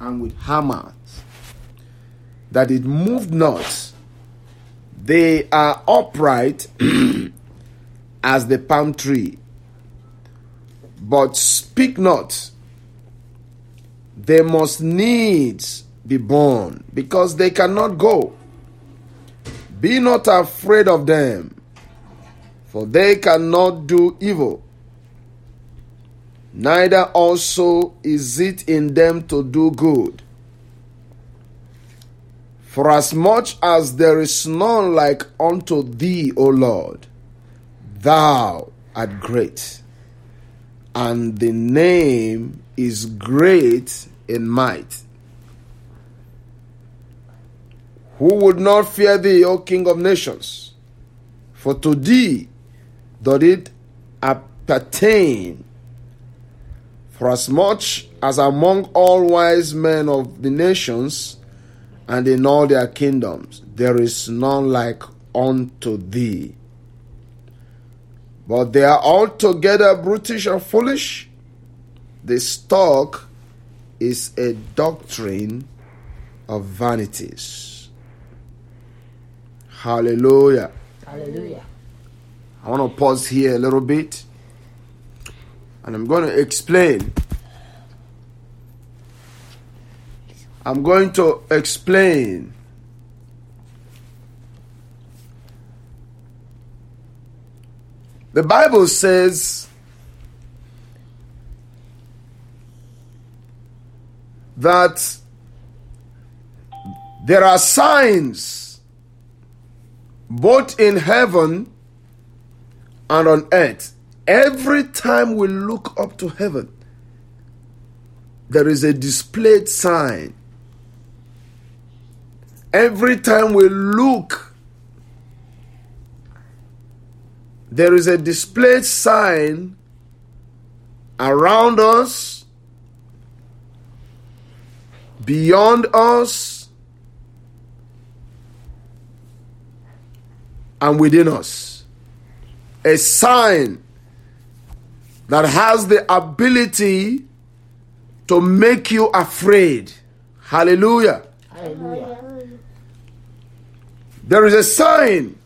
and with hammers that it moved not. They are upright as the palm tree, but speak not. They must needs be borne, because they cannot go. Be not afraid of them, for they cannot do evil. Neither also is it in them to do good. For as much as there is none like unto thee, O Lord, thou art great, and the name is great in might. Who would not fear thee, O King of nations? For to thee doth it appertain. For as much as among all wise men of the nations, and in all their kingdoms there is none like unto thee. But they are altogether brutish and foolish. This talk is a doctrine of vanities. Hallelujah. Hallelujah. I want to pause here a little bit and I'm going to explain I'm going to explain. The Bible says that there are signs both in heaven and on earth. Every time we look up to heaven, there is a displayed sign Every time we look, there is a displayed sign around us, beyond us, and within us. A sign that has the ability to make you afraid. Hallelujah. Hallelujah. There is a sign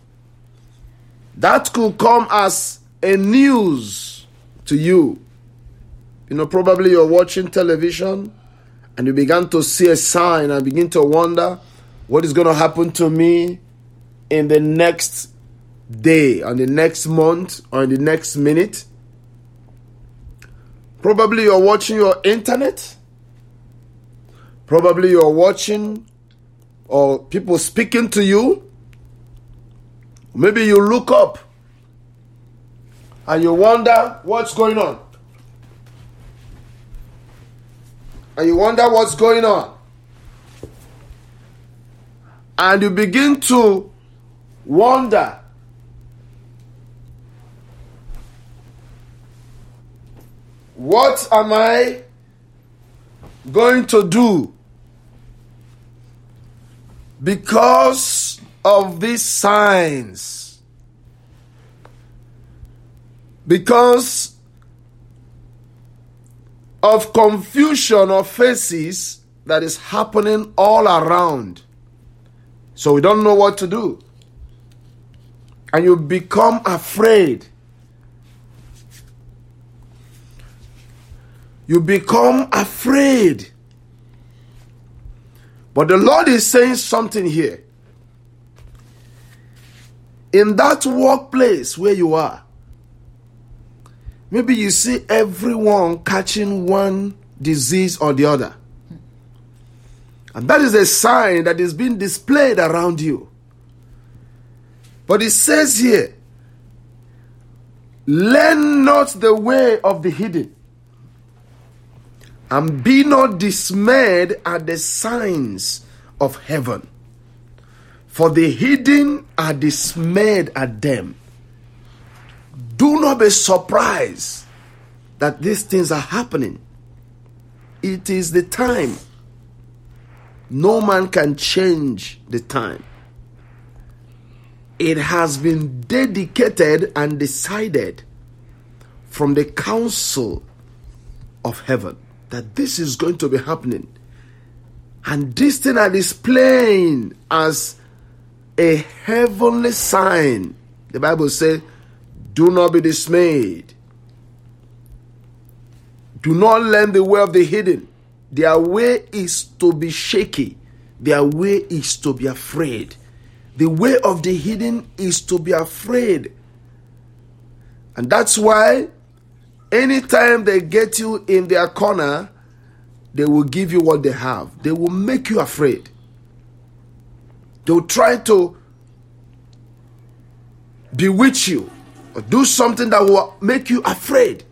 that could come as a news to you. You know, probably you're watching television and you began to see a sign and begin to wonder what is going to happen to me in the next day, on the next month, or in the next minute. Probably you're watching your internet. Probably you're watching or people speaking to you. Maybe you look up and you wonder what's going on. And you wonder what's going on. And you begin to wonder what am I going to do? Because of these signs. Because of confusion of faces that is happening all around. So we don't know what to do. And you become afraid. You become afraid. But the Lord is saying something here. In that workplace where you are, maybe you see everyone catching one disease or the other. And that is a sign that is being displayed around you. But it says here, learn not the way of the hidden, and be not dismayed at the signs of heaven. For the hidden are dismayed at them. Do not be surprised that these things are happening. It is the time. No man can change the time. It has been dedicated and decided from the council of heaven that this is going to be happening. And this thing are displaying as a heavenly sign. The Bible says, Do not be dismayed. Do not learn the way of the hidden. Their way is to be shaky, their way is to be afraid. The way of the hidden is to be afraid. And that's why anytime they get you in their corner, they will give you what they have. They will make you afraid. They will try to bewitch you or do something that will make you afraid.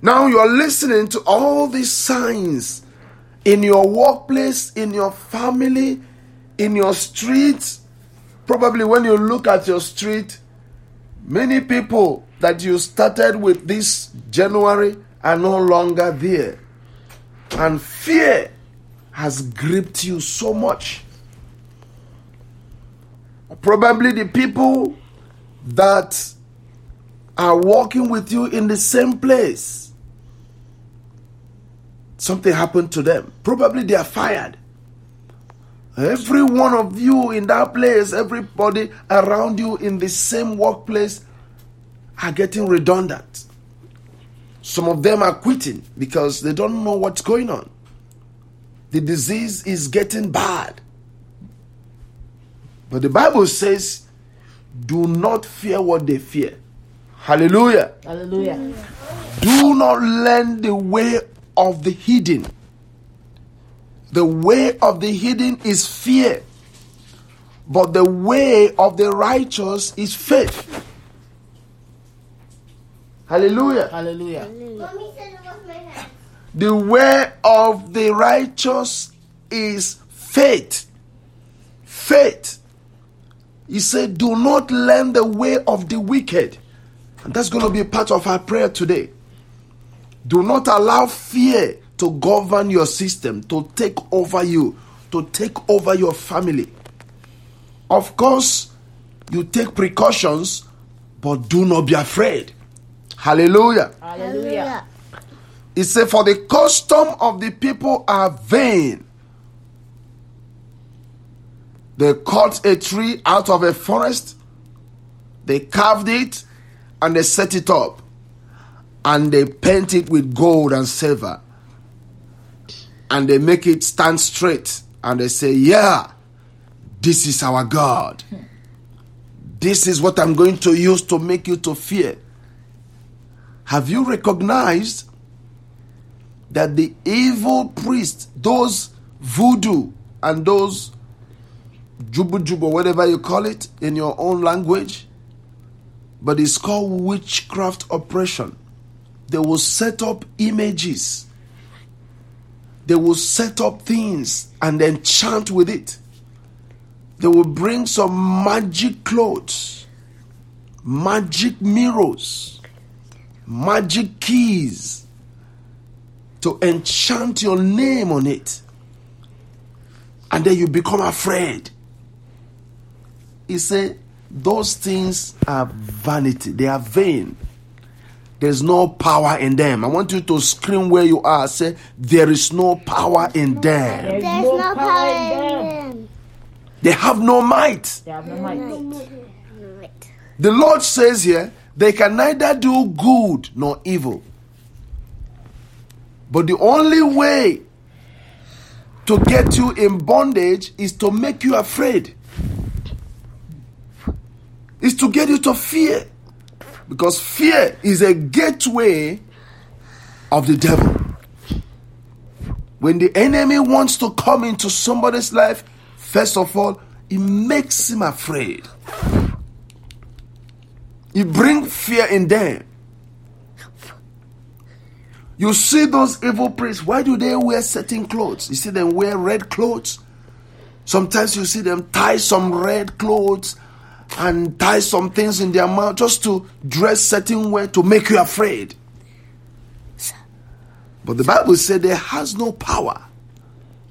Now you are listening to all these signs in your workplace, in your family, in your streets. Probably when you look at your street, many people that you started with this January are no longer there. And fear has gripped you so much. Probably the people that are walking with you in the same place something happened to them. Probably they are fired. Every one of you in that place, everybody around you in the same workplace are getting redundant. Some of them are quitting because they don't know what's going on. The disease is getting bad. But the Bible says, do not fear what they fear. Hallelujah. Hallelujah. Do not learn the way of the hidden. The way of the hidden is fear, but the way of the righteous is faith. Hallelujah. Hallelujah. The way of the righteous is faith. Faith. He said, Do not learn the way of the wicked. And that's going to be a part of our prayer today. Do not allow fear to govern your system, to take over you, to take over your family. Of course, you take precautions, but do not be afraid. Hallelujah. Hallelujah. It said, For the custom of the people are vain. They cut a tree out of a forest, they carved it, and they set it up and they paint it with gold and silver and they make it stand straight and they say, Yeah, this is our God. This is what I'm going to use to make you to fear. Have you recognized that the evil priests, those voodoo and those jubu jubu, whatever you call it in your own language, but it's called witchcraft oppression they will set up images. They will set up things and then chant with it. They will bring some magic clothes, magic mirrors, magic keys to enchant your name on it. And then you become afraid. He said, Those things are vanity, they are vain. There's no power in them. I want you to scream where you are. Say, There is no power in them. There's There's no no power power in in them. them. They have no might. They have no might. Right. The Lord says here They can neither do good nor evil. But the only way to get you in bondage is to make you afraid, is to get you to fear. Because fear is a gateway of the devil. When the enemy wants to come into somebody's life, first of all, it makes him afraid. It brings fear in them. You see those evil priests, why do they wear certain clothes? You see them wear red clothes. Sometimes you see them tie some red clothes and tie some things in their mouth just to dress certain way to make you afraid. But the Bible said there has no power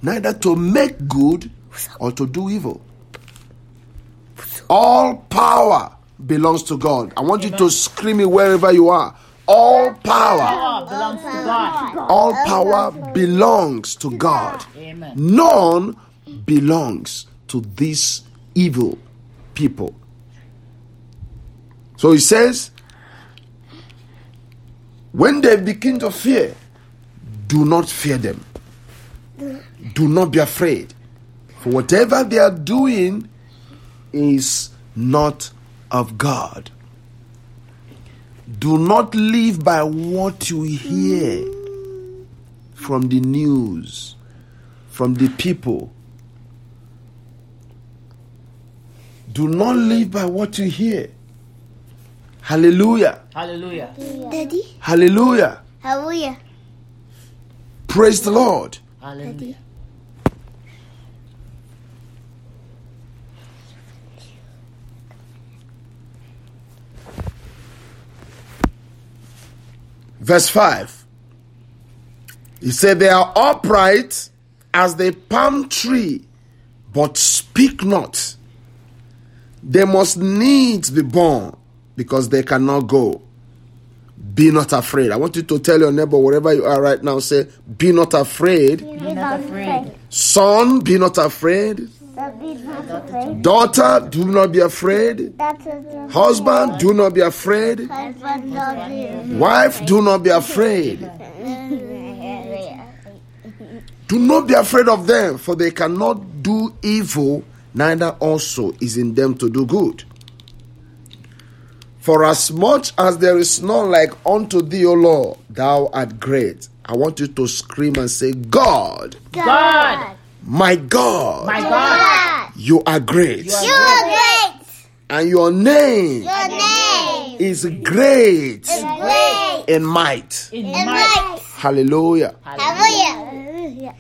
neither to make good or to do evil. All power belongs to God. I want you to scream it wherever you are. All power belongs to God. all power belongs to God. None belongs to these evil people. So he says, when they begin to fear, do not fear them. Do not be afraid. For whatever they are doing is not of God. Do not live by what you hear from the news, from the people. Do not live by what you hear. Hallelujah. Hallelujah. Daddy, Hallelujah. hallelujah. Praise the Lord. Hallelujah. Verse 5. He said, They are upright as the palm tree, but speak not. They must needs be borne because they cannot go. Be not afraid. I want you to tell your neighbor, wherever you are right now, say, Be not afraid. Be not afraid. Son, be not afraid. Be not afraid. Daughter, do not be afraid. Husband, do not be afraid. husband of you. Wife, do not be afraid. Do not be afraid of them, for they cannot do evil, neither also is in them to do good. For as much as there is none like unto thee, O Lord, thou art great. I want you to scream and say, God, God, my God, my God, you are great. You are great. and your name Your name is great is great. in might. in And might. might. Hallelujah. Hallelujah.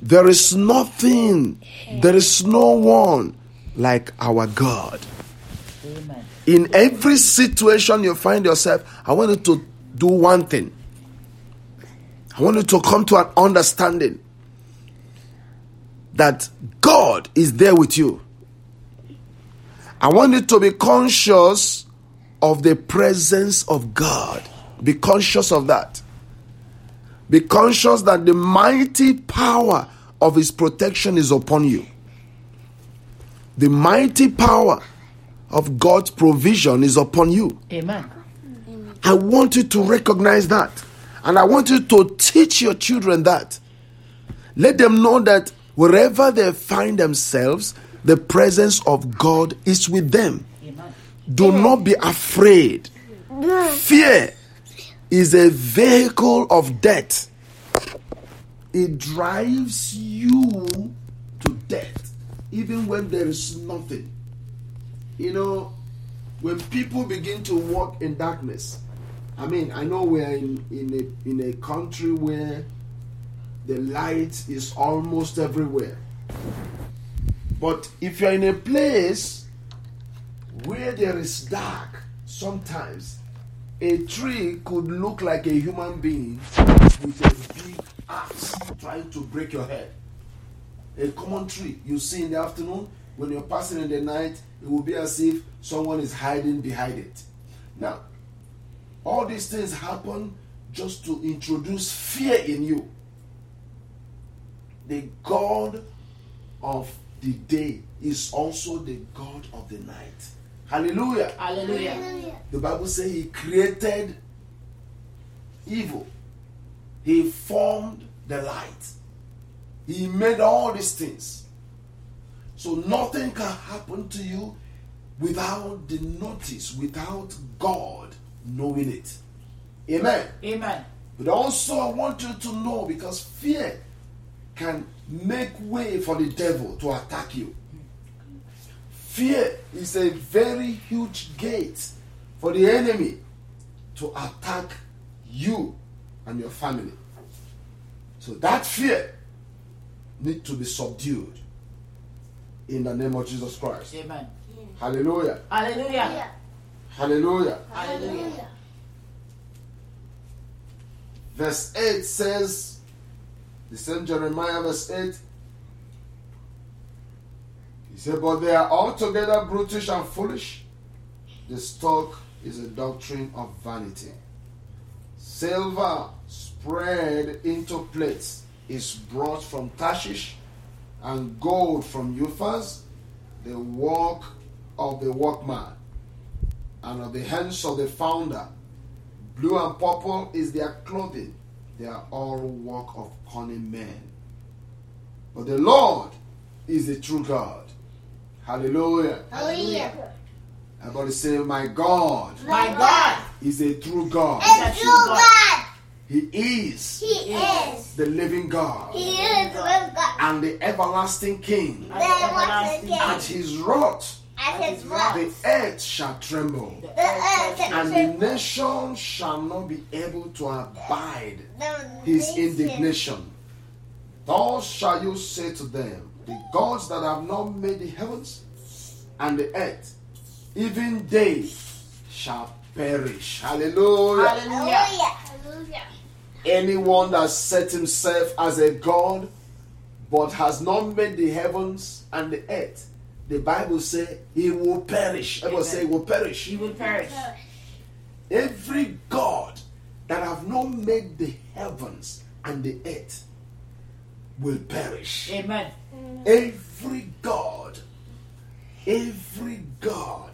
There is nothing, there is no one like our God. In every situation you find yourself, I want you to do one thing. I want you to come to an understanding that God is there with you. I want you to be conscious of the presence of God. Be conscious of that. Be conscious that the mighty power of His protection is upon you. The mighty power of God's provision is upon you. Amen. I want you to recognize that. And I want you to teach your children that. Let them know that wherever they find themselves, the presence of God is with them. Amen. Do not be afraid. Fear is a vehicle of death, it drives you to death, even when there is nothing. You know, when people begin to walk in darkness, I mean, I know we are in, in, a, in a country where the light is almost everywhere. But if you're in a place where there is dark, sometimes a tree could look like a human being with a big axe trying to break your head. A common tree you see in the afternoon, when you're passing in the night, it will be as if someone is hiding behind it. Now, all these things happen just to introduce fear in you. The God of the day is also the God of the night. Hallelujah. Hallelujah. The Bible says he created evil. He formed the light. He made all these things. So nothing can happen to you without the notice, without God knowing it. Amen. Amen. But also, I want you to know because fear can make way for the devil to attack you. Fear is a very huge gate for the enemy to attack you and your family. So that fear need to be subdued in the name of Jesus Christ. Amen. Hallelujah. Hallelujah. Hallelujah. Hallelujah. Verse 8 says, the same Jeremiah, verse 8. He said, But they are altogether brutish and foolish. The stock is a doctrine of vanity. Silver spread into plates is brought from Tarshish, and gold from Uphaz, the work of the workman, and of the hands of the founder. Blue and purple is their clothing. They are all work of cunning men. But the Lord is the true God. Hallelujah. Hallelujah. Everybody say, My God My God is a true God. A true God. He is He is. the living God He is the living God. and the everlasting King. The everlasting At King. his wrath, At his the earth shall tremble, The earth and the and nation shall not be able to abide the his nation. indignation. Thus shall you say to them, The gods that have not made the heavens and the earth, even they shall perish. Hallelujah. Hallelujah. Hallelujah. Anyone that set himself as a God but has not made the heavens and the earth, the Bible says he will perish. I Everyone say he will perish. He will perish. Every God that have not made the heavens and the earth will perish. Amen. Every God, every God,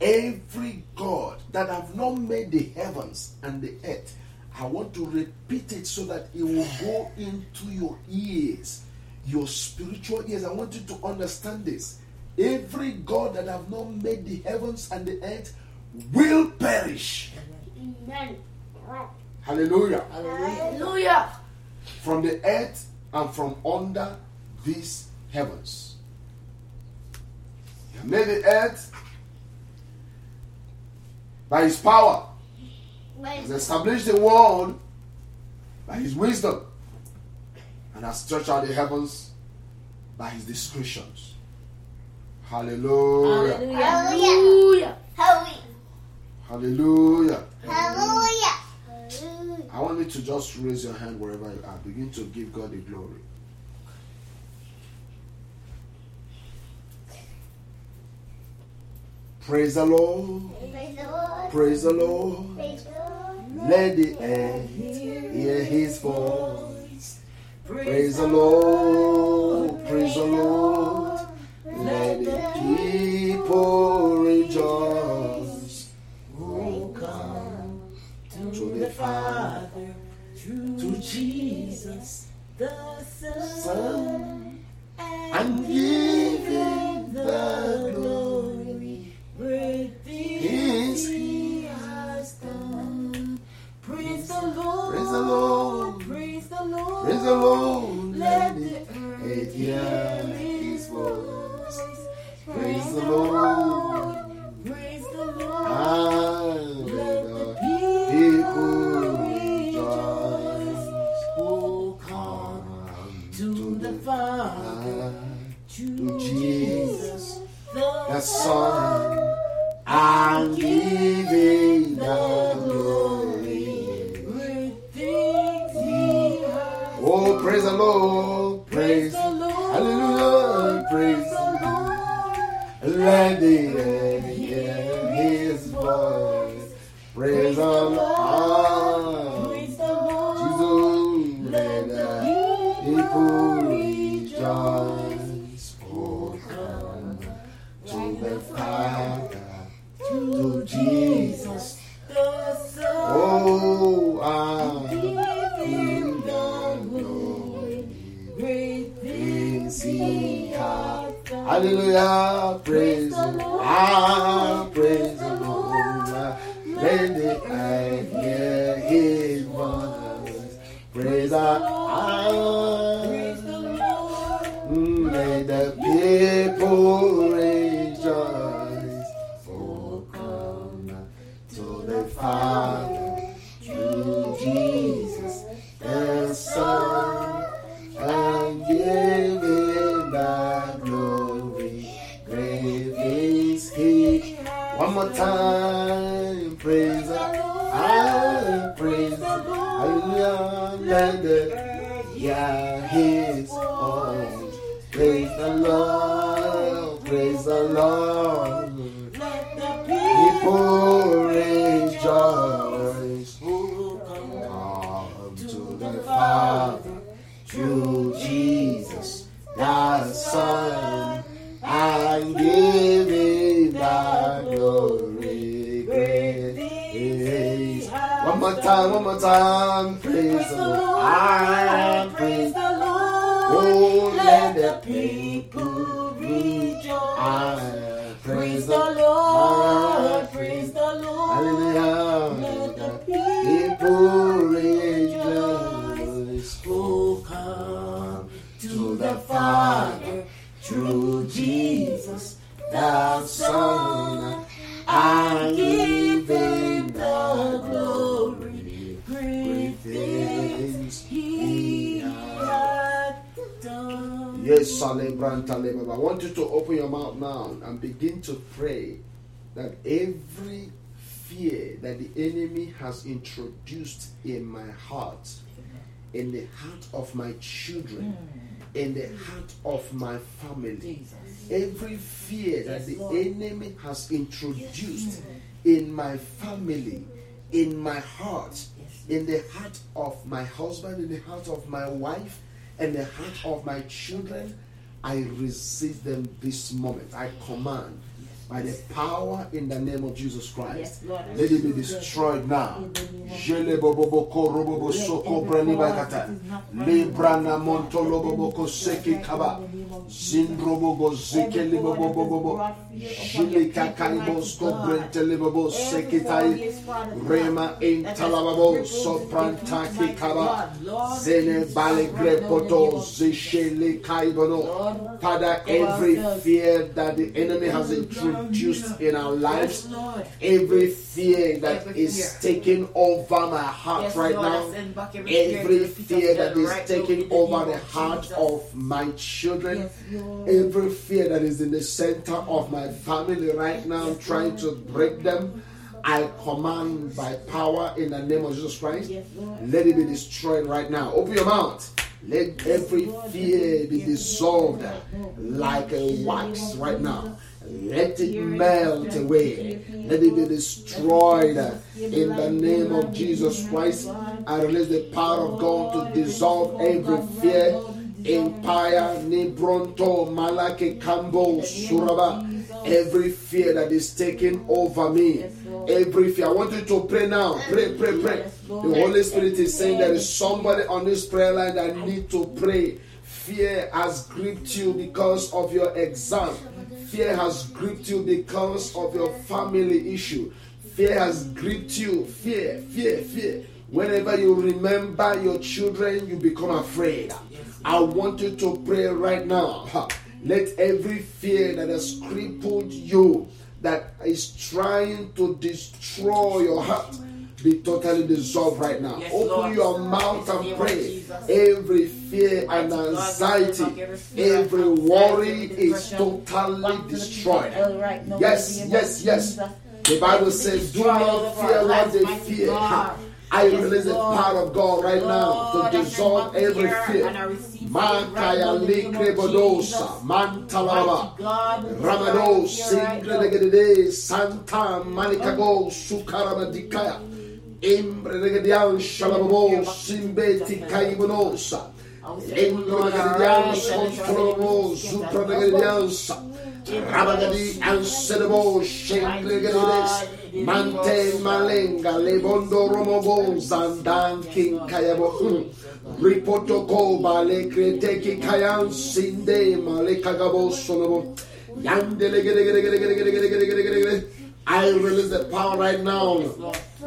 every God that have not made the heavens and the earth, I want to repeat it so that it will go into your ears, your spiritual ears. I want you to understand this. Every God that have not made the heavens and the earth will perish. Amen. Hallelujah. Hallelujah. From the earth and from under these heavens. He made the earth by his power. Has established the world by his wisdom. And has stretched out the heavens by his discretions. Hallelujah. Hallelujah. Hallelujah. Hallelujah. Hallelujah. Hallelujah. I want you to just raise your hand wherever you are. Begin to give God the glory. Praise the Lord. Praise the Lord. Praise the Lord. Let the earth hear his voice. Praise the Lord. Praise the Lord. Let the people rejoice. Oh, come To the Father, to Jesus, the Son, Son, and give Let the hear his voice. Praise the Lord. Praise the Lord. I praise the Oh, let the people rejoice. I praise the Lord. Praise the Lord. Hallelujah. Let the people rejoice. Who oh, come to the Father through Jesus, the Son, I want you to open your mouth now and begin to pray that every fear that the enemy has introduced in my heart, in the heart of my children, in the heart of my family, every fear that the enemy has introduced in my family, in my heart, in the heart of my husband, in the heart of my wife, and the heart of my children, I resist them this moment. I command by the power in the name of Jesus Christ. Yes, Lord. Let it be destroyed now. Jele bobo ko soko brani bagata. Librana monto lobo seki kaba. Zindrobo go zike libo bobo bobo. Jili bosko brente libo seki tai. Rema intalababo soprantaki kaba. Zene bale grepoto zishele kaibono. Father, every fear that the enemy has introduced in our lives, every fear that is taking over my heart right now, every fear every to the pit of fear hell that is taking over the heart of my children, every fear that is in the center of my family right now, trying to break them. I command by power in the name of Jesus Christ, let it be destroyed right now. Open your mouth. Let every fear be dissolved like a wax right now. Let it melt away. Let it be destroyed in the name of Jesus Christ. I release the power of God to dissolve every fear. Empire, Nibronto, Malake, Kambo, Suraba. Every fear that is taking over me. Every fear. I want you to pray now. Pray, pray, pray. The Holy Spirit is saying there is somebody on this prayer line that need to pray. Fear has gripped you because of your exam. Fear has gripped you because of your family issue. Fear has gripped you. Fear, fear, fear. Whenever you remember your children, you become afraid. I want you to pray right now. Let every fear that has crippled you, that is trying to destroy your heart, be totally dissolved right now. Yes, Open Lord. your mouth and pray. Every fear and anxiety, every fear, every anxiety, worry is totally back to the pit of destroyed. hell right now, Yes, in the name yes, yes. The Bible says, Do not all of our fear what they fear. I release the power of God right now to dissolve every fear fear. and I receive faith Makaya right now in the name of likrebodosa, mantalaba, Mighty God, we ramado, destroy fear right now. singredegede, santa, manikago, oh. sukarabadikaya, Embrelegedian Shalababo Simbeti Kaibonosa. Embrelegedian Sotrobo Sutralegediansa. Rabagadi Anselmo Shenglegedides. Mante Malenga Lebondo Romobo Zandan King Kayabo. Ripoto Koba Le Kreteki Kayan Sinde Malekagabo Sonobo. Yandele I release the power right now.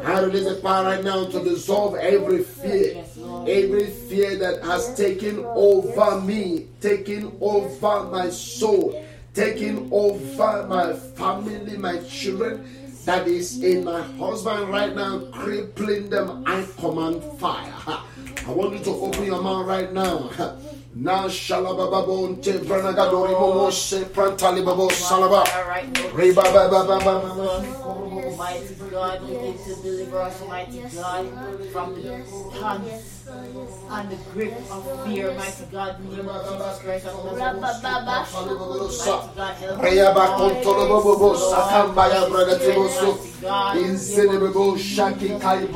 I release the power right now to dissolve every fear. Every fear that has taken over me, taken over my soul, taken over my family, my children, that is in my husband right now, crippling them. I command fire. I want you to open your mouth right now. Nanshalabababonte Branagadori Momo Se Prantali Babo Salaba. Reba Baba God, we give to deliver us, Almighty God, from the hands and the grip of fear, mighty God, in the name of Jesus Christ of Nazareth. Mighty God, help us. Reya ba kontolo bobo bo sakamba ya bragati boso. Insene bobo shaki kai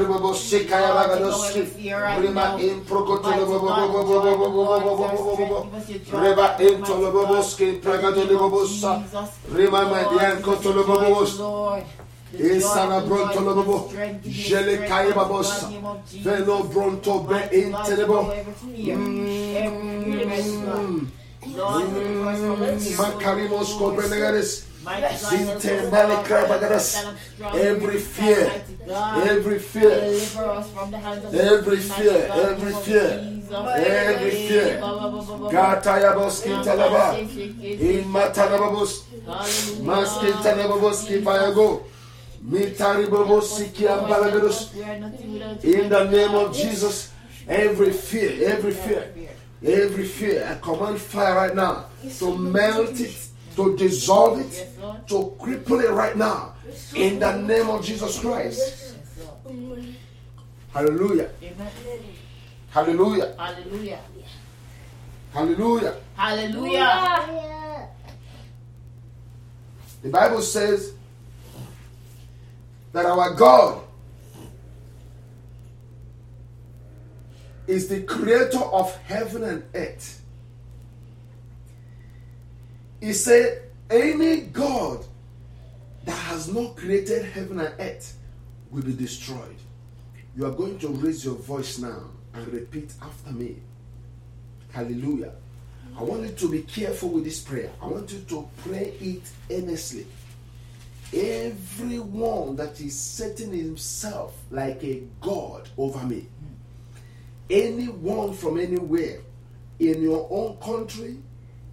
ribo bobo sikaya bagado skip. Rima in bobo bobo bobo bobo. Reba intolo bobo skip pragado ribo bobo sa. Rima madian kontolo bobo bobo. Lord. Insana bronto lobo, jele kaye babos, velo bronto be interebo, makarimos kobenegares, zinte krabagaras, every fear, every fear, mm. mm. every fear, every fear, every fear, gatayabos kintalaba, in kipayago, mitaribabosi kiambalagaros, in the name of Jesus, every fear, every fear, every fear, I command fire right now to melt it, to dissolve it, to cripple it right now. In the name of Jesus Christ. Hallelujah. Hallelujah. Hallelujah. Hallelujah. Hallelujah. The Bible says that our God is the creator of heaven and earth. He said, Any God that has not created heaven and earth will be destroyed. You are going to raise your voice now and repeat after me. Hallelujah. I want you to be careful with this prayer. I want you to pray it earnestly. Everyone that is setting himself like a God over me, anyone from anywhere, in your own country,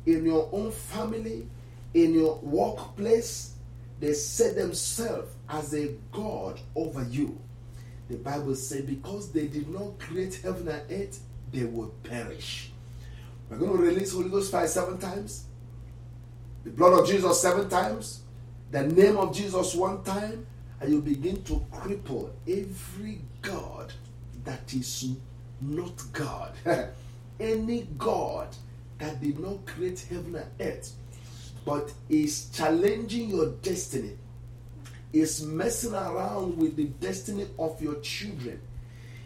in your own family, in your workplace, they set themselves as a God over you. The Bible says, because they did not create heaven and earth, they will perish. We're going to release Holy Ghost fire seven times, the blood of Jesus seven times, the name of Jesus one time, and you begin to cripple every God that is not God. Any God that did not create heaven and earth, but is challenging your destiny, is messing around with the destiny of your children,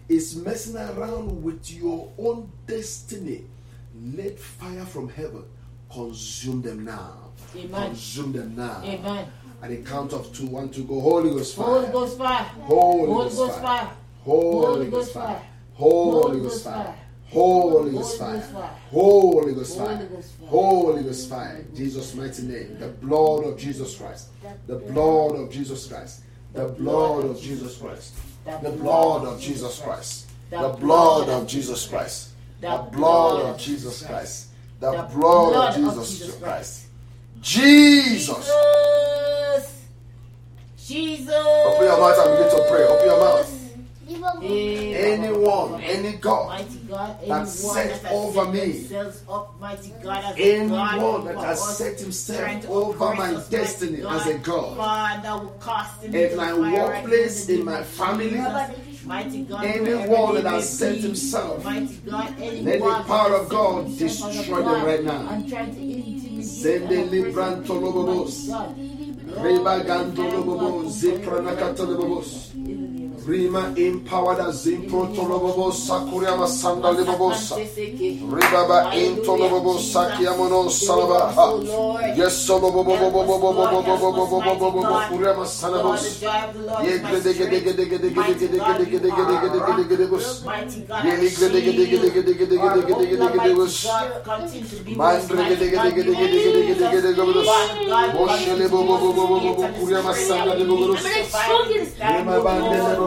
is messing around with your own destiny. Let fire from heaven consume them now. Amen. Consume them now. Amen. At the count of two, one, two, go. Holy Ghost fire. Holy Ghost fire. Holy Holy Ghost fire. Holy Ghost fire. Holy Ghost fire. Holy Ghost fire. Holy Ghost fire. Holy Ghost fire. Jesus' mighty name. The blood of Jesus Christ. The blood of Jesus Christ. The blood of Jesus Christ. The blood of Jesus Christ. The blood of Jesus Christ. The blood of Jesus Christ. The blood of Jesus Christ. Jesus. Jesus. Open your mouth and begin to pray. Open your mouth. Anyone, any God, that set over me, God, anyone that has set himself over my destiny as a God, in my workplace, in my family, Mighty God, anyone that has set himself, let the power of God destroy them right now. Zende libranto lobobos. Reba gando lobobos. Zipranakato Lobos. Rima impawada zimpro tolobobo sakuria masanda libobosa. Ribaba intolobobo sakiamono salaba. Yes, so bobo bobo bobo bobo bobo bobo bobo bobo bobo kuria masanabos. Ye gede gede gede gede gede gede gede gede gede gede gede gede bos. Ye ni gede gede gede gede gede gede gede gede gede bos. Mandre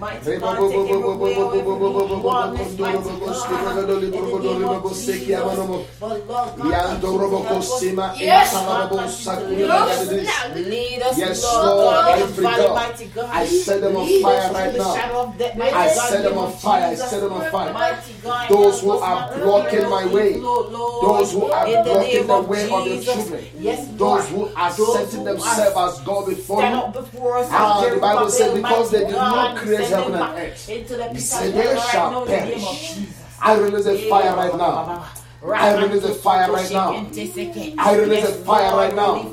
mighty God, take every will, wrongness, mighty God, but Lord God, yes, lead us, yes, Lord, every God, mighty God, I set them on fire right now, I set them on fire, I set them on fire, those who are blocking my way, those who are blocking the way of the children, those who are setting themselves as God before you, and ah, the Bible says because they did not create send heaven and back earth, Into the He said, they shall now in the name of perish. I release a fire right now. I release a fire right now. I release a fire right now.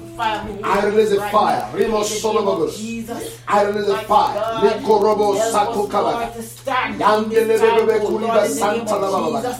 I release a fire. Remo Solomogos. I release a fire. Likorobo Sakukaba. Yandele bebe kuliba Santa Lava.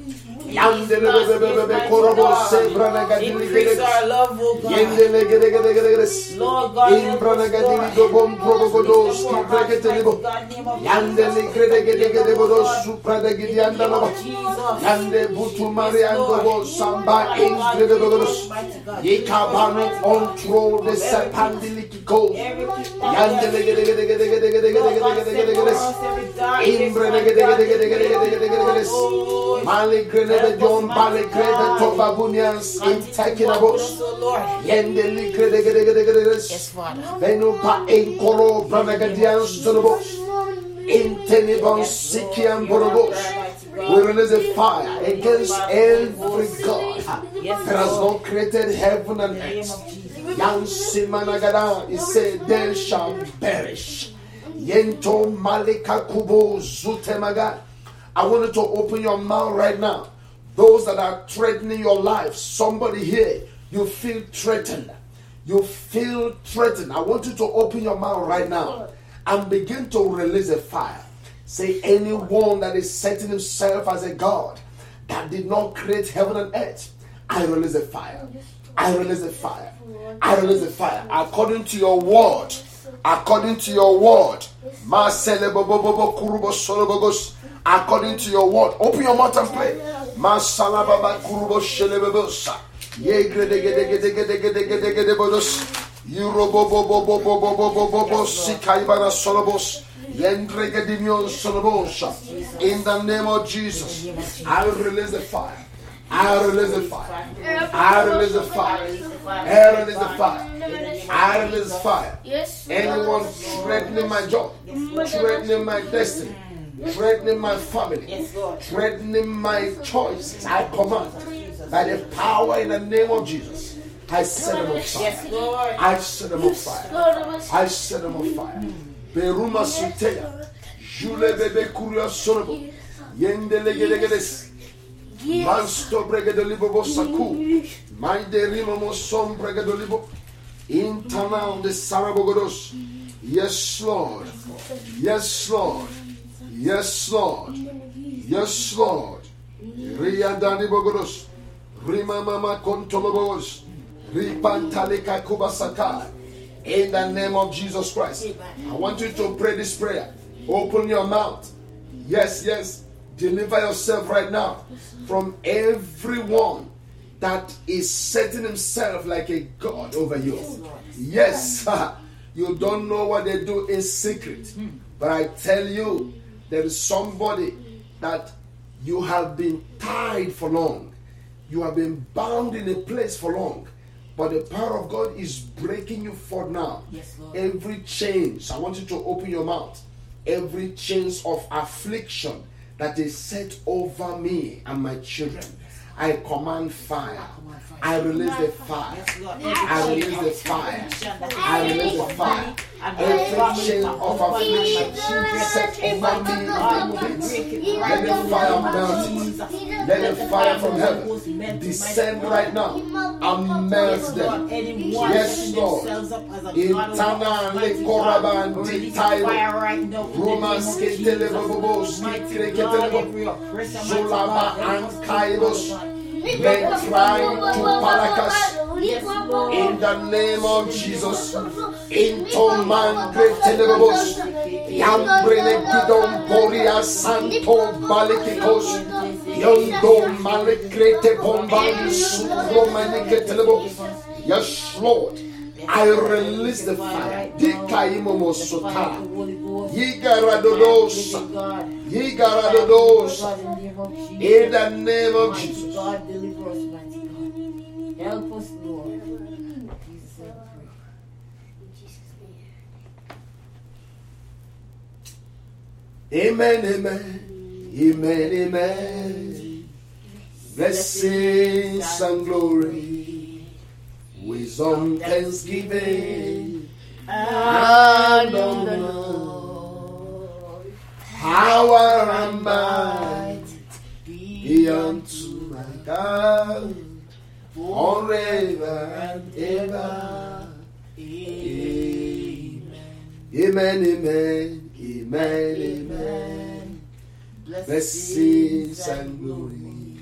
Increase gede. our love, oh God. Yendele gede gede gede gede. Lord God, help Imbrana us, gadili Lord. do bom probo godo Lift up our skibra hearts, gete libo. mighty God, name of Yandele Jesus. gede gede gede bodo Lord, supra de gidi in the anda name laba. of Jesus. Yande butu mari Yes, ando Lord. bo samba My God, ingre de bodos. mighty God. Yekabano control the sepandiliki code. Yandele gede gede gede gede gede gede Lord gede God, gede send gede for gede. us every darkness, Imbre my gede God, gede gede gede in the gede gede gede gede. Lord. Mali grede Region Bale Greda Tova Bunians in Takinabos. Yendeli Greda Greda Greda Greda Venupa in Koro Branagadians to the boss. In Tenibon Sikian Borobos. We release a fire against every God that has not created heaven and earth. Young Simanagada, he said, they shall perish. Yento Malika Kubo Zutemaga. I want you to open your mouth right now those that are threatening your life, somebody here, you feel threatened. You feel threatened. I want you to open your mouth right now and begin to release a fire. Say, anyone that is setting himself as a God that did not create heaven and earth, I release a fire. I release a fire. I release a fire. According to your word. According to your word. According to your word. Open your mouth and play. Masala baba kurubo shele bobosa. Ye grede gede gede gede gede gede gede bodos. Solobosha. In the name of Jesus, I release the fire. I release the fire. I release the fire. I release the fire. I release the fire. Anyone threatening my job, threatening my destiny, threatening my family, Yes, Lord. threatening my choices, I command by the power in the name of Jesus. I set them on Yes, fire. Lord. I set them on fire. I set them on fire. Beruma suteya. Jule bebe kuria sonobo. Yendele gede gedes. Mansto bregede libo bo saku. Maide rimo mo som bregede libo. Intana de sarabogodos. Yes, Lord. Yes, Lord. Yes, Lord. Yes, Lord. Ria dani bogodos. Rima mama kontolobos. Ripantalika kubasakai. In the name of Jesus Christ. I want you to pray this prayer. Open your mouth. Yes, yes. Deliver yourself right now from everyone that is setting himself like a God over you. Yes, you don't know what they do in secret. But I tell you, there is somebody that you have been tied for long. You have been bound in a place for long. But the power of God is breaking you for now. Yes, Lord. Every chains, I want you to open your mouth. Every chains of affliction that is set over me and my children. I command fire. I release the fire. I release the fire. I release the fire. Every Every chain of affliction set over me in the pit. Let the fire melt it. Let the fire from heaven descend right now and melt them. Yes, Lord. Intana le koraban titailo. Romas ketelebobo, skikreketelebo. Zulaba ankaidos. Men trying to palakas. In the name of Jesus. Into man gretelebos. Yambrele gidon boria santo balikikos. Yondo malikrete bomban suromaniketelebo. Yes, Lord. I release the fire. Dikaimomo sota. Yigaradodosa. Yigaradodosa. In the name of Jesus. God deliver us, mighty God. Help us, Lord. In Jesus' name pray. Amen, amen, amen, amen. Blessings and glory, wisdom, thanksgiving, and honor, power and might be unto my God forever and ever. Amen. Amen, amen, amen, amen. Blessings and glory,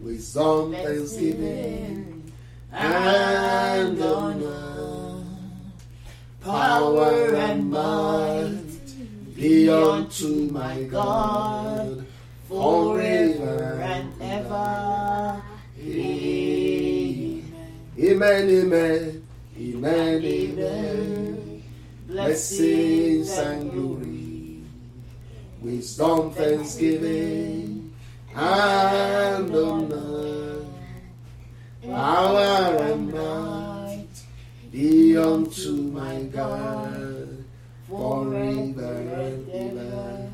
wisdom, thanksgiving, and honor, power and might be unto my God forever and ever. Amen. Amen, amen, amen, amen. Blessings and glory, wisdom, thanksgiving, and honor, power and might be unto my God forever and ever.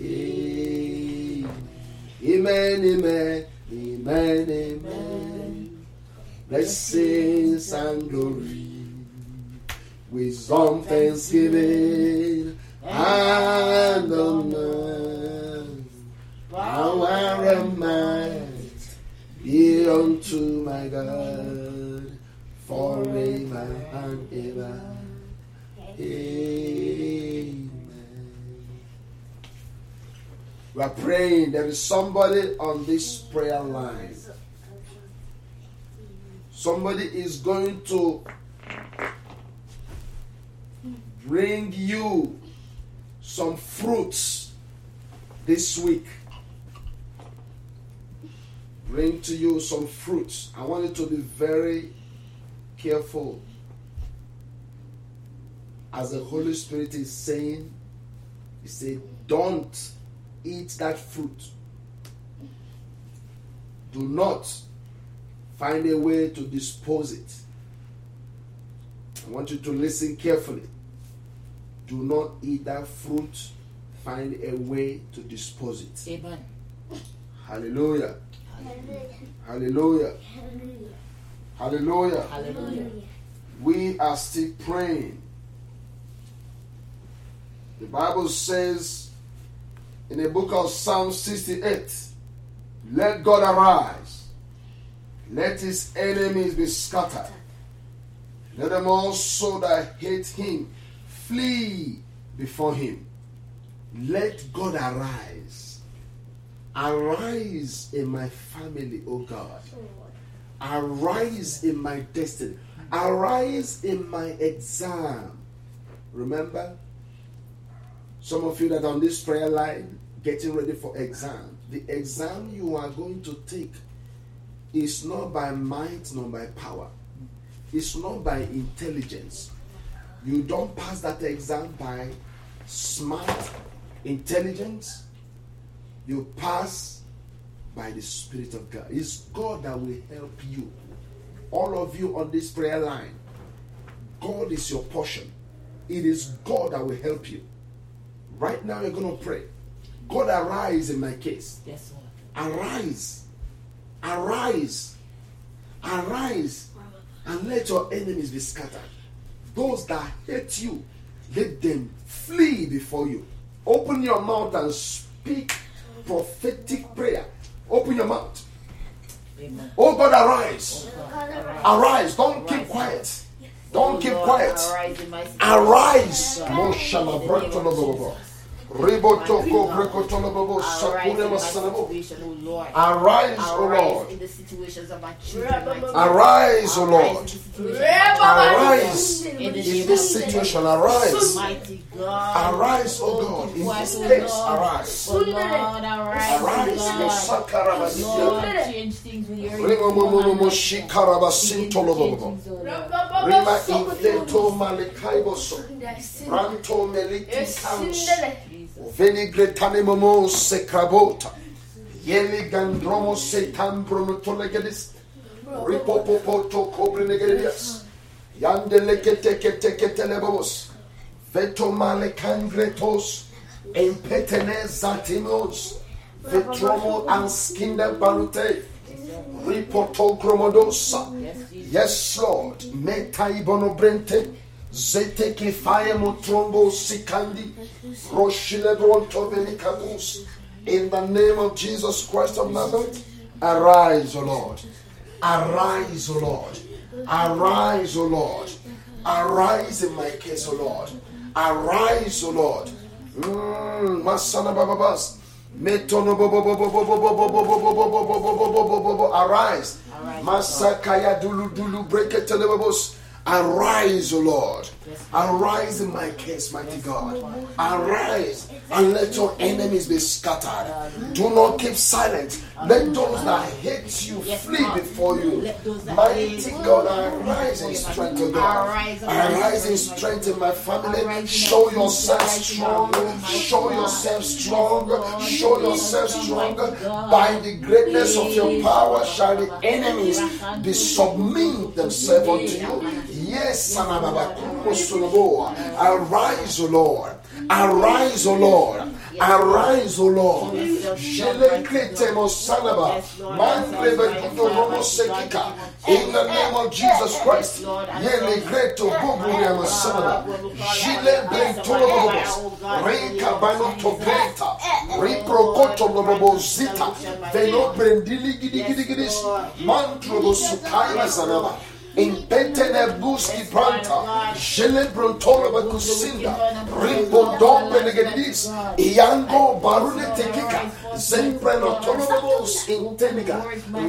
Amen. Amen, amen, amen, amen. Blessings and glory, wisdom, thanksgiving, and honor, power and might be unto my God forever and ever. Amen. We are praying. There is somebody on this prayer line. Somebody is going to bring you some fruits this week. Bring to you some fruits. I want you to be very careful as the Holy Spirit is saying, He said, Don't eat that fruit. Do not find a way to dispose it. I want you to listen carefully. Do not eat that fruit. Find a way to dispose it. Amen. Hallelujah. Hallelujah. Hallelujah. Hallelujah. We are still praying. The Bible says in the book of Psalm 68 let God arise, let his enemies be scattered, let them also that hate him flee before him. Let God arise. Arise in my family, O God. Arise in my destiny. Arise in my exam. Remember, some of you that are on this prayer line getting ready for exam. The exam you are going to take is not by might nor by power. It's not by intelligence. You don't pass that exam by smart intelligence. You pass by the Spirit of God. It's God that will help you. All of you on this prayer line, God is your portion. It is God that will help you. Right now, you're going to pray. God, arise in my case. Yes, Lord. Arise Arise, arise, and let your enemies be scattered. Those that hate you, let them flee before you. Open your mouth and speak prophetic prayer. Open your mouth. Amen. Oh God, arise. Oh arise. Don't keep quiet. Don't keep oh Lord, quiet. Arise in my Arise. Arise, O Lord. Arise, O Lord. Arise in this situation. Arise. Arise, O God. In this place, arise. Arise, O Sakarabasiya. Rimomomomo shikarabasintolobobo. Arise, inteto Lord. Ranto meliti couch. Venigretanimomo sekrabota. Yeli gandromo setambronotolegedis. Ripopopoto cobrinegedias. Yandeleketeketeketelebos. Vetomalekangreto's. Empetene zatimos. Vetromo anskinde barute, Ripoto gromodosa. Yes, Lord. Metaibonobrente. Zeteke fire motrombo sikandi. Roshilebron tovelikakus. In the name of Jesus Christ of Nazareth, arise, O Lord. Arise, O Lord. Arise, O Lord. Arise in my case, O Lord. Arise, O Lord. Masana bababas. Arise. Masakaya dulu dulu break it to the. Arise, O Lord. Arise in my case, mighty God. Arise and let your enemies be scattered. Do not keep silent. Let those that hate you flee before you. Mighty God, arise in strength, O God. Arise in strength in my family. Show yourself strong. Show yourself strong. Show yourself strong. By the greatness of your power shall the enemies be submit themselves unto you. Yes, arise, O Lord. Arise, O Lord. Arise, O Lord. In the name of Jesus Christ. Yelegreto buburia mosanaba. Jile brentulo bobos. Renka bano tobreta. Riprokoto lobobo zita. Veno brendili gidi gidi gidis. Mantro lo sukaya zanaba impetene buski pranta, shelebrontore bakusinda, rimbondom benegedis, iango barune tekika, zemprenotorobos inteniga,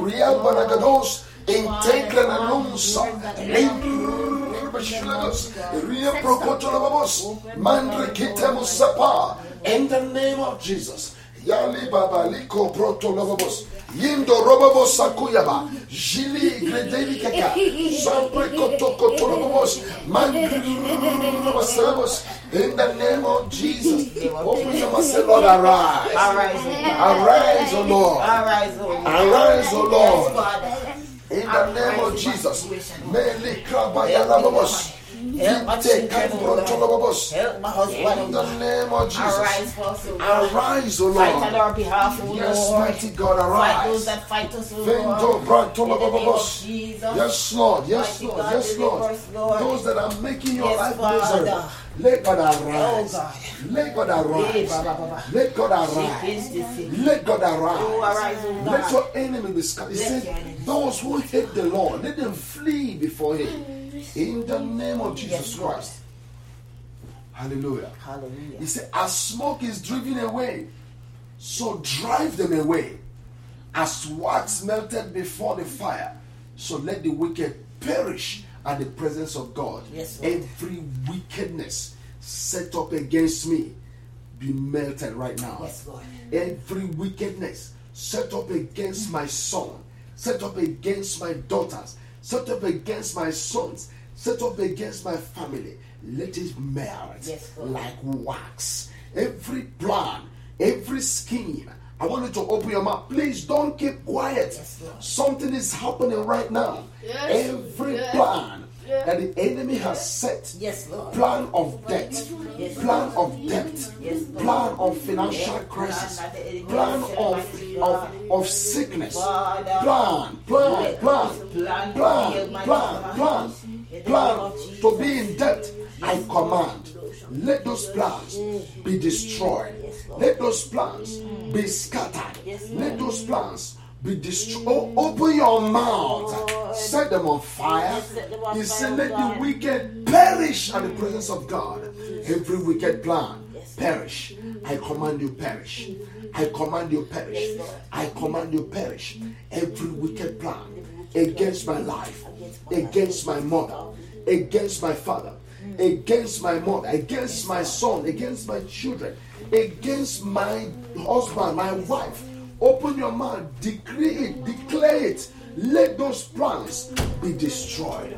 ria baragados, integrananunsa, limprobashilagos, ria procotolobos, sapa. in the name of Jesus. Yali baba liko proto lobos. Yindo robobos sakuyaba. Jili gredeli kaka. Sampre koto koto lobos. Mandrobos. In the name of Jesus. Open your mouth, say, Lord, arise. Arise, O Lord. Arise, O Lord. Arise, Lord. In the name of Jesus. Meli krabaya lobos. Help my children, Lord. Help my husband, In the name of Jesus. Arise for us, O God. Arise, O Fight on our behalf, O Yes, Lord. mighty God, Fight those arise. that fight us, O Lord. In the name of. Jesus. Yes, Lord. Yes, Lord. God, Yes, Lord. Lord. Those that are making your Yes, life Father. miserable, let God arise. Oh, God. Let God arise. Let God arise. Let God Oh, arise. arise, O God. Let your enemy be scattered. He said, Those who hate the Lord, let them flee before him. In the name of Jesus Yes, Christ. Hallelujah. Hallelujah. He said, As smoke is driven away, so drive them away. As wax melted before the fire, so let the wicked perish at the presence of God. Yes, Lord. Every wickedness set up against me be melted right now. Yes, Lord. Every wickedness set up against my son, set up against my daughters, set up against my sons, set up against my family, let it melt Yes, like wax. Every plan, every scheme. I want you to open your mouth. Please don't keep quiet. Yes, Something is happening right now. Yes, Every yes. That the enemy has set Yes, Lord. plan of debt, Yes. plan of debt, Yes, plan of financial crisis, plan that the enemy. plan has set, of, of, of sickness, plan, plan, plan, plan, plan, plan, plan, In the name plan to be in debt. I command, let those mm. plans be mm. destroyed. Let those plans mm. be scattered. Let those plans be destroyed. Oh, open your mouth, set them on fire. He said, Let the wicked perish at the presence of God. Every wicked plan perish. I command you perish. I command you perish. I command you perish. Every wicked plan against my life, against my mother, against my father, against my mother, against my son, against my children, against my husband, my wife. Open your mouth, decree it, declare it. Let those plans be destroyed.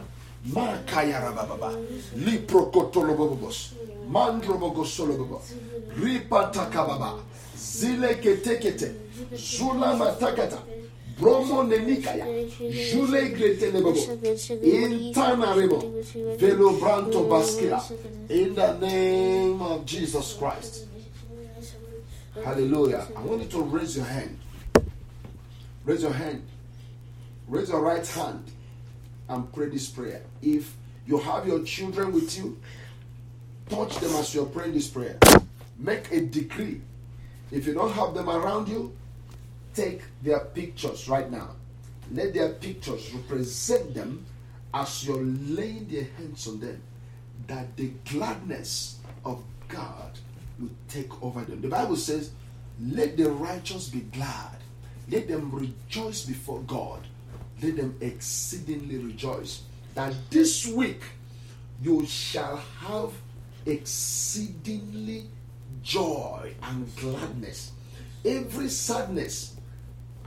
Liprokotolobobos, mandrobogosolobobo, ripatakababa, zileketekete, zulamatakata, bromo nenikaya, jule gretelebobo, intanarebo, velobranto baskila. In the name of Jesus Christ. Hallelujah. I want you to raise your hand. Raise your hand. Raise your right hand and pray this prayer. If you have your children with you, touch them as you're praying this prayer. Make a decree. If you don't have them around you, take their pictures right now. Let their pictures represent them as you're laying their hands on them, that the gladness of God will take over them. The Bible says, Let the righteous be glad, let them rejoice before God, let them exceedingly rejoice. That this week you shall have exceedingly joy and gladness. Every sadness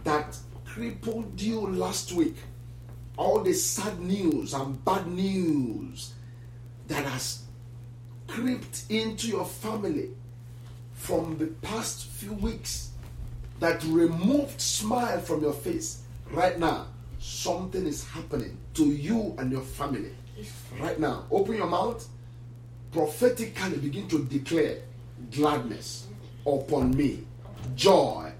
that crippled you last week, all the sad news and bad news that has crept into your family from the past few weeks that removed smile from your face right now something is happening to you and your family. Right now open your mouth prophetically begin to declare gladness upon me. Joy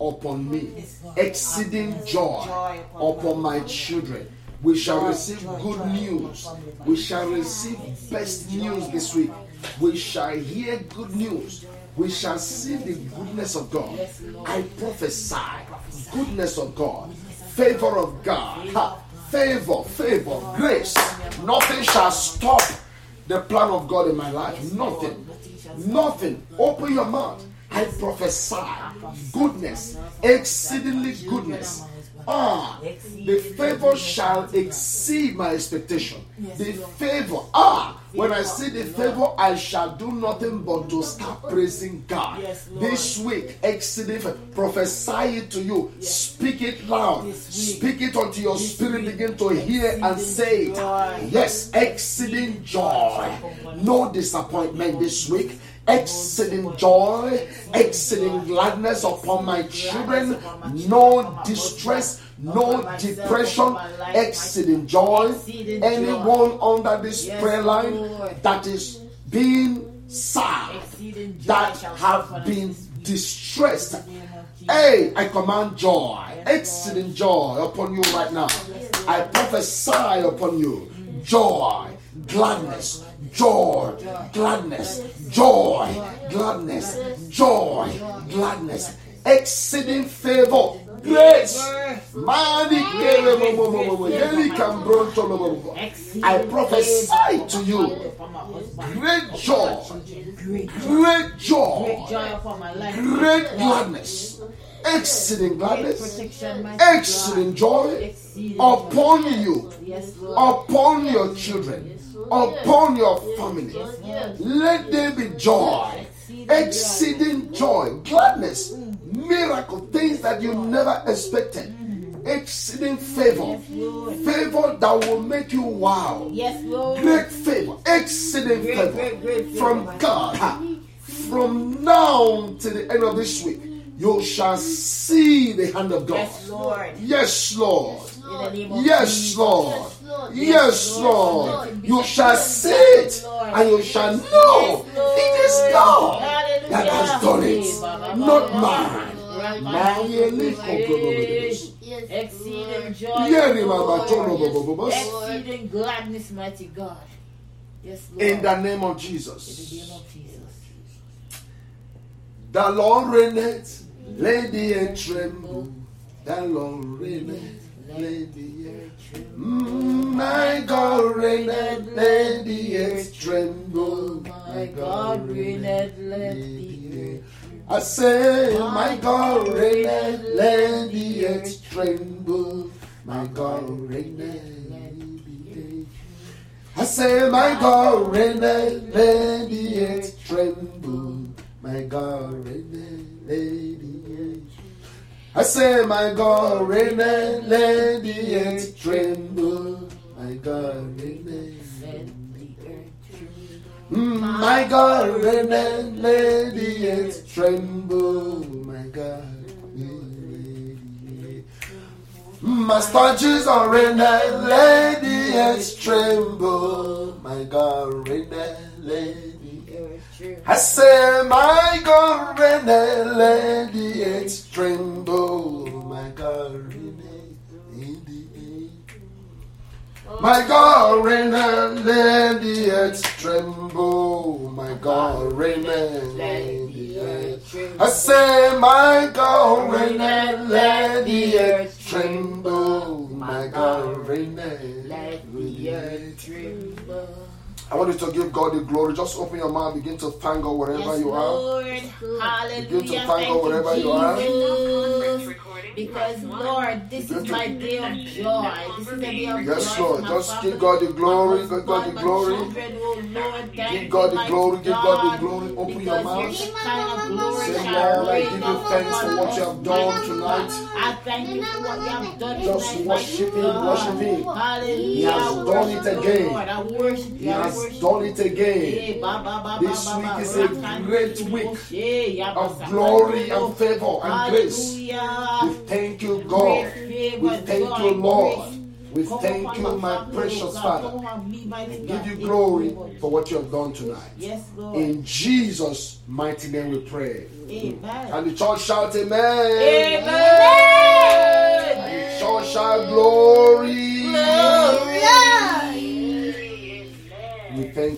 upon me. Exceeding joy upon my children. We shall receive good news. We shall receive best news this week. We shall hear good news we shall see the goodness of god. I prophesy goodness of god favor of god Ha. favor favor grace. Nothing shall stop the plan of god in my life. Nothing. Nothing open your mouth. I prophesy goodness exceedingly goodness Ah, the favor shall exceed my expectation. The favor, ah, when I see the favor, I shall do nothing but to start praising God. This week, exceeding prophesy it to you. Speak it loud. Speak it unto your spirit. Begin to hear and say it. Yes, exceeding joy. No disappointment this week exceeding joy, exceeding gladness upon my children, no distress, no depression, exceeding joy. Anyone under this prayer line that is being sad, that have been distressed. Hey, I command joy, exceeding joy upon you right now. I prophesy upon you joy, gladness, joy, gladness, joy, gladness, joy, gladness, exceeding favor, grace. I prophesy to you great joy, great joy, great gladness, exceeding gladness, exceeding joy upon you, upon your children, upon your family. Let there be joy, exceeding joy, gladness, mm. miracle, things that you never expected, mm. exceeding favor, favor that will make you wow. Yes, Lord. Great favor, exceeding favor. great, great from God. From now to the end of this week, You shall see the hand of God. Yes, Lord. Yes, Lord. In the name of Yes, Lord. Yes, Lord. You shall see it and you shall know it is God that has done it, not man. Man, ye live compromise. Yes, Exceeding joy. Yeri mama Lord. tono bobo bobo. Exceeding gladness, mighty God. Yes, Lord. In the name of In the Jesus. name of Jesus. The Lord reigneth, lady and tremble. The Lord reigneth, lady and Mm, My God reigneth, the earth tremble. My God reigneth, earth I say, my God reigneth, the earth tremble. My God reigneth. I say, my God reigneth, the earth tremble. My God reigneth, earth. I say, my God reigneth, let the earth tremble. My God tremble. Mm, my God reigneth, let the earth tremble. My God. Master Jesus reigneth, let the earth tremble. My God reigneth, let say, my God reigneth, let the earth tremble. My God in the earth. My God reigneth, let the earth tremble. My God reigneth, let the. I say, my God reigneth, let the earth tremble. My God reigneth, Let the earth tremble. I want you to give God the glory. Just open your mouth, begin to thank God wherever Yes, you are. Lord. Hallelujah. Begin to thank Thank God wherever you are. you, Jesus. Because, Lord, this is my day of joy. This is a day of Yes, joy. Lord. Just give God the glory. Give God the glory. children, oh Lord, thank Give God the glory. Give God the glory. Open your mouth. Your kind of glory Say, Lord, I give you thanks for what you have done tonight. I thank you for what you have done Just worship Him, worship Him. He has done it oh again. Worship you. He has done it again. This week is a great week of glory and favor and grace thank you, God. We thank you, Lord. We thank you, my precious Father. We give you glory for what you have done tonight. In Jesus' mighty name we pray. Amen. And the church shout, Amen. Amen. And the church shout, Glory. Glory. We thank